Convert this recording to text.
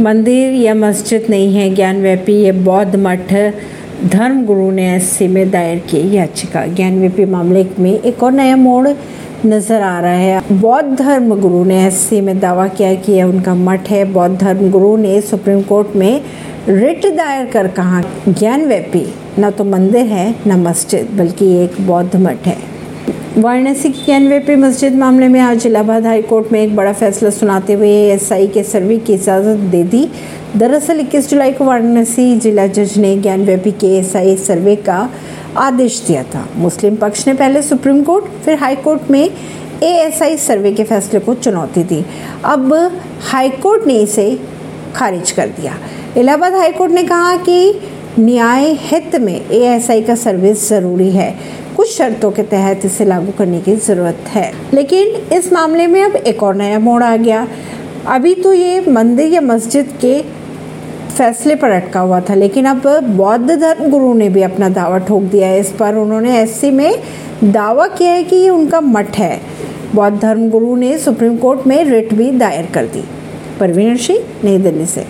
मंदिर या मस्जिद नहीं है, ज्ञानव्यापी, ये बौद्ध मठ धर्म गुरु ने एससी में दायर की याचिका। ज्ञानव्यापी मामले में एक और नया मोड़ नज़र आ रहा है। बौद्ध धर्म गुरु ने एससी में दावा किया कि यह उनका मठ है। बौद्ध धर्म गुरु ने सुप्रीम कोर्ट में रिट दायर कर कहा, ज्ञानव्यापी, न तो मंदिर है, न मस्जिद, बल्कि एक बौद्ध मठ है। वाराणसी की ज्ञानव्यापी मस्जिद मामले में आज इलाहाबाद हाई कोर्ट में एक बड़ा फैसला सुनाते हुए एसआई के सर्वे की इजाज़त दे दी। दरअसल 21 जुलाई को वाराणसी जिला जज ने ज्ञानव्यापी के एसआई सर्वे का आदेश दिया था। मुस्लिम पक्ष ने पहले सुप्रीम कोर्ट, फिर हाई कोर्ट में एएसआई सर्वे के फैसले को चुनौती दी। अब हाई कोर्ट ने इसे खारिज कर दिया। इलाहाबाद हाई कोर्ट ने कहा कि न्याय हित में एएसआई का सर्विस ज़रूरी है। कुछ शर्तों के तहत इसे लागू करने की ज़रूरत है। लेकिन इस मामले में अब एक और नया मोड़ आ गया। अभी तो ये मंदिर या मस्जिद के फैसले पर अटका हुआ था, लेकिन अब बौद्ध धर्म गुरु ने भी अपना दावा ठोक दिया है। इस पर उन्होंने एससी में दावा किया है कि ये उनका मठ है। बौद्ध धर्म गुरु ने सुप्रीम कोर्ट में रिट भी दायर कर दी। परवीन सिंह, नई दिल्ली से।